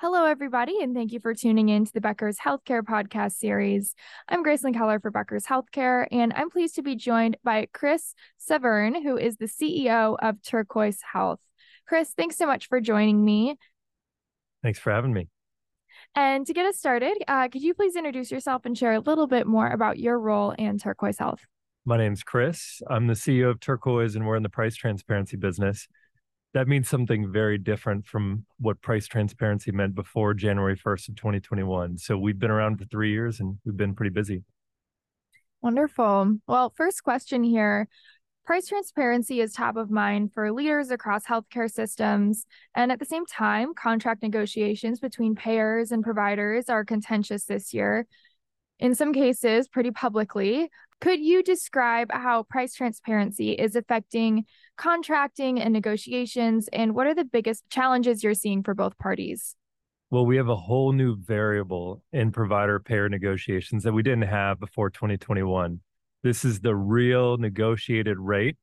Hello, everybody, and thank you for tuning in to the Becker's Healthcare podcast series. I'm Gracelyn Keller for Becker's Healthcare, and I'm pleased to be joined by Chris Severn, who is the CEO of Turquoise Health. Chris, thanks so much for joining me. Thanks for having me. And to get us started, uh, could you please introduce yourself and share a little bit more about your role in Turquoise Health? My name's Chris. I'm the CEO of Turquoise, and we're in the price transparency business that means something very different from what price transparency meant before January 1st of 2021. So we've been around for three years and we've been pretty busy. Wonderful. Well, first question here. Price transparency is top of mind for leaders across healthcare systems. And at the same time, contract negotiations between payers and providers are contentious this year. In some cases, pretty publicly. Could you describe how price transparency is affecting contracting and negotiations? And what are the biggest challenges you're seeing for both parties? Well, we have a whole new variable in provider payer negotiations that we didn't have before 2021. This is the real negotiated rate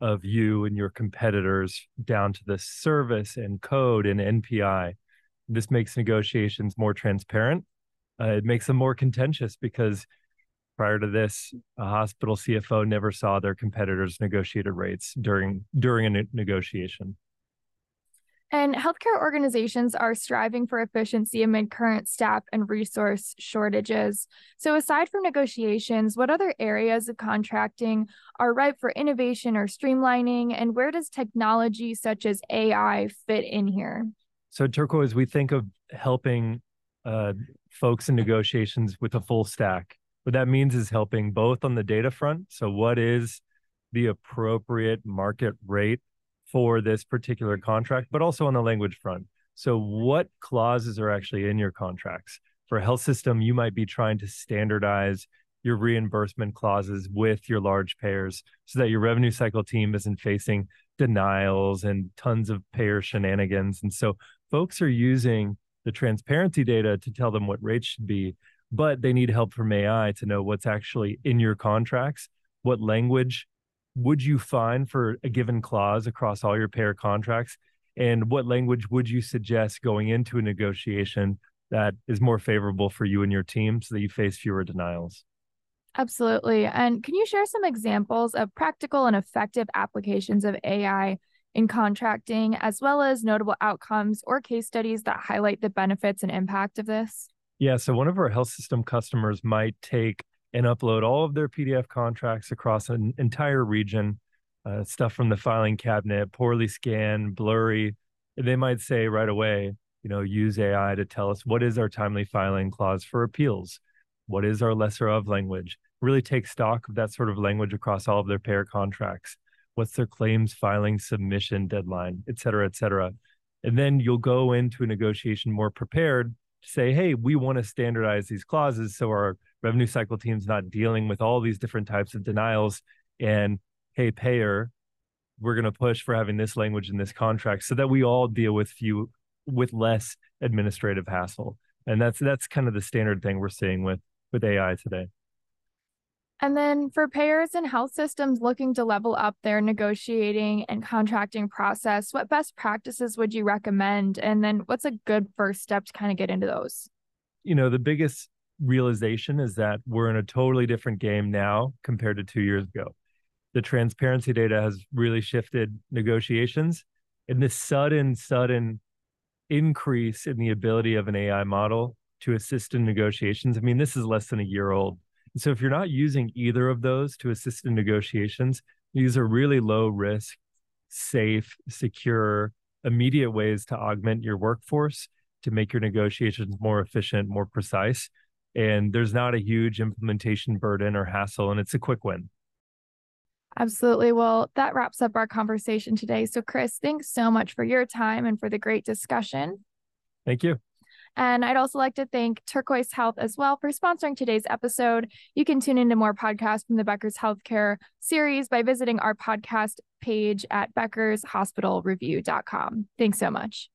of you and your competitors down to the service and code and NPI. This makes negotiations more transparent. Uh, it makes them more contentious because prior to this, a hospital CFO never saw their competitors' negotiated rates during during a ne- negotiation. And healthcare organizations are striving for efficiency amid current staff and resource shortages. So, aside from negotiations, what other areas of contracting are ripe for innovation or streamlining? And where does technology such as AI fit in here? So, Turquoise, we think of helping uh, folks in negotiations with a full stack what that means is helping both on the data front. So, what is the appropriate market rate for this particular contract, but also on the language front. So, what clauses are actually in your contracts? For a health system, you might be trying to standardize your reimbursement clauses with your large payers so that your revenue cycle team isn't facing denials and tons of payer shenanigans. And so, folks are using the transparency data to tell them what rates should be but they need help from AI to know what's actually in your contracts. What language would you find for a given clause across all your payer contracts? And what language would you suggest going into a negotiation that is more favorable for you and your team so that you face fewer denials? Absolutely. And can you share some examples of practical and effective applications of AI in contracting, as well as notable outcomes or case studies that highlight the benefits and impact of this? Yeah. So one of our health system customers might take and upload all of their PDF contracts across an entire region, uh, stuff from the filing cabinet, poorly scanned, blurry. They might say right away, you know, use AI to tell us what is our timely filing clause for appeals? What is our lesser of language? Really take stock of that sort of language across all of their payer contracts. What's their claims filing submission deadline, et cetera, et cetera. And then you'll go into a negotiation more prepared say, hey, we want to standardize these clauses so our revenue cycle team's not dealing with all these different types of denials. And hey, payer, we're going to push for having this language in this contract so that we all deal with few with less administrative hassle. And that's that's kind of the standard thing we're seeing with with AI today. And then for payers and health systems looking to level up their negotiating and contracting process, what best practices would you recommend? And then what's a good first step to kind of get into those? You know, the biggest realization is that we're in a totally different game now compared to two years ago. The transparency data has really shifted negotiations and this sudden, sudden increase in the ability of an AI model to assist in negotiations. I mean, this is less than a year old so if you're not using either of those to assist in negotiations, these are really low risk, safe, secure, immediate ways to augment your workforce to make your negotiations more efficient, more precise. And there's not a huge implementation burden or hassle, and it's a quick win. Absolutely. Well, that wraps up our conversation today. So, Chris, thanks so much for your time and for the great discussion. Thank you. And I'd also like to thank Turquoise Health as well for sponsoring today's episode. You can tune into more podcasts from the Becker's Healthcare series by visiting our podcast page at beckershospitalreview.com. Thanks so much.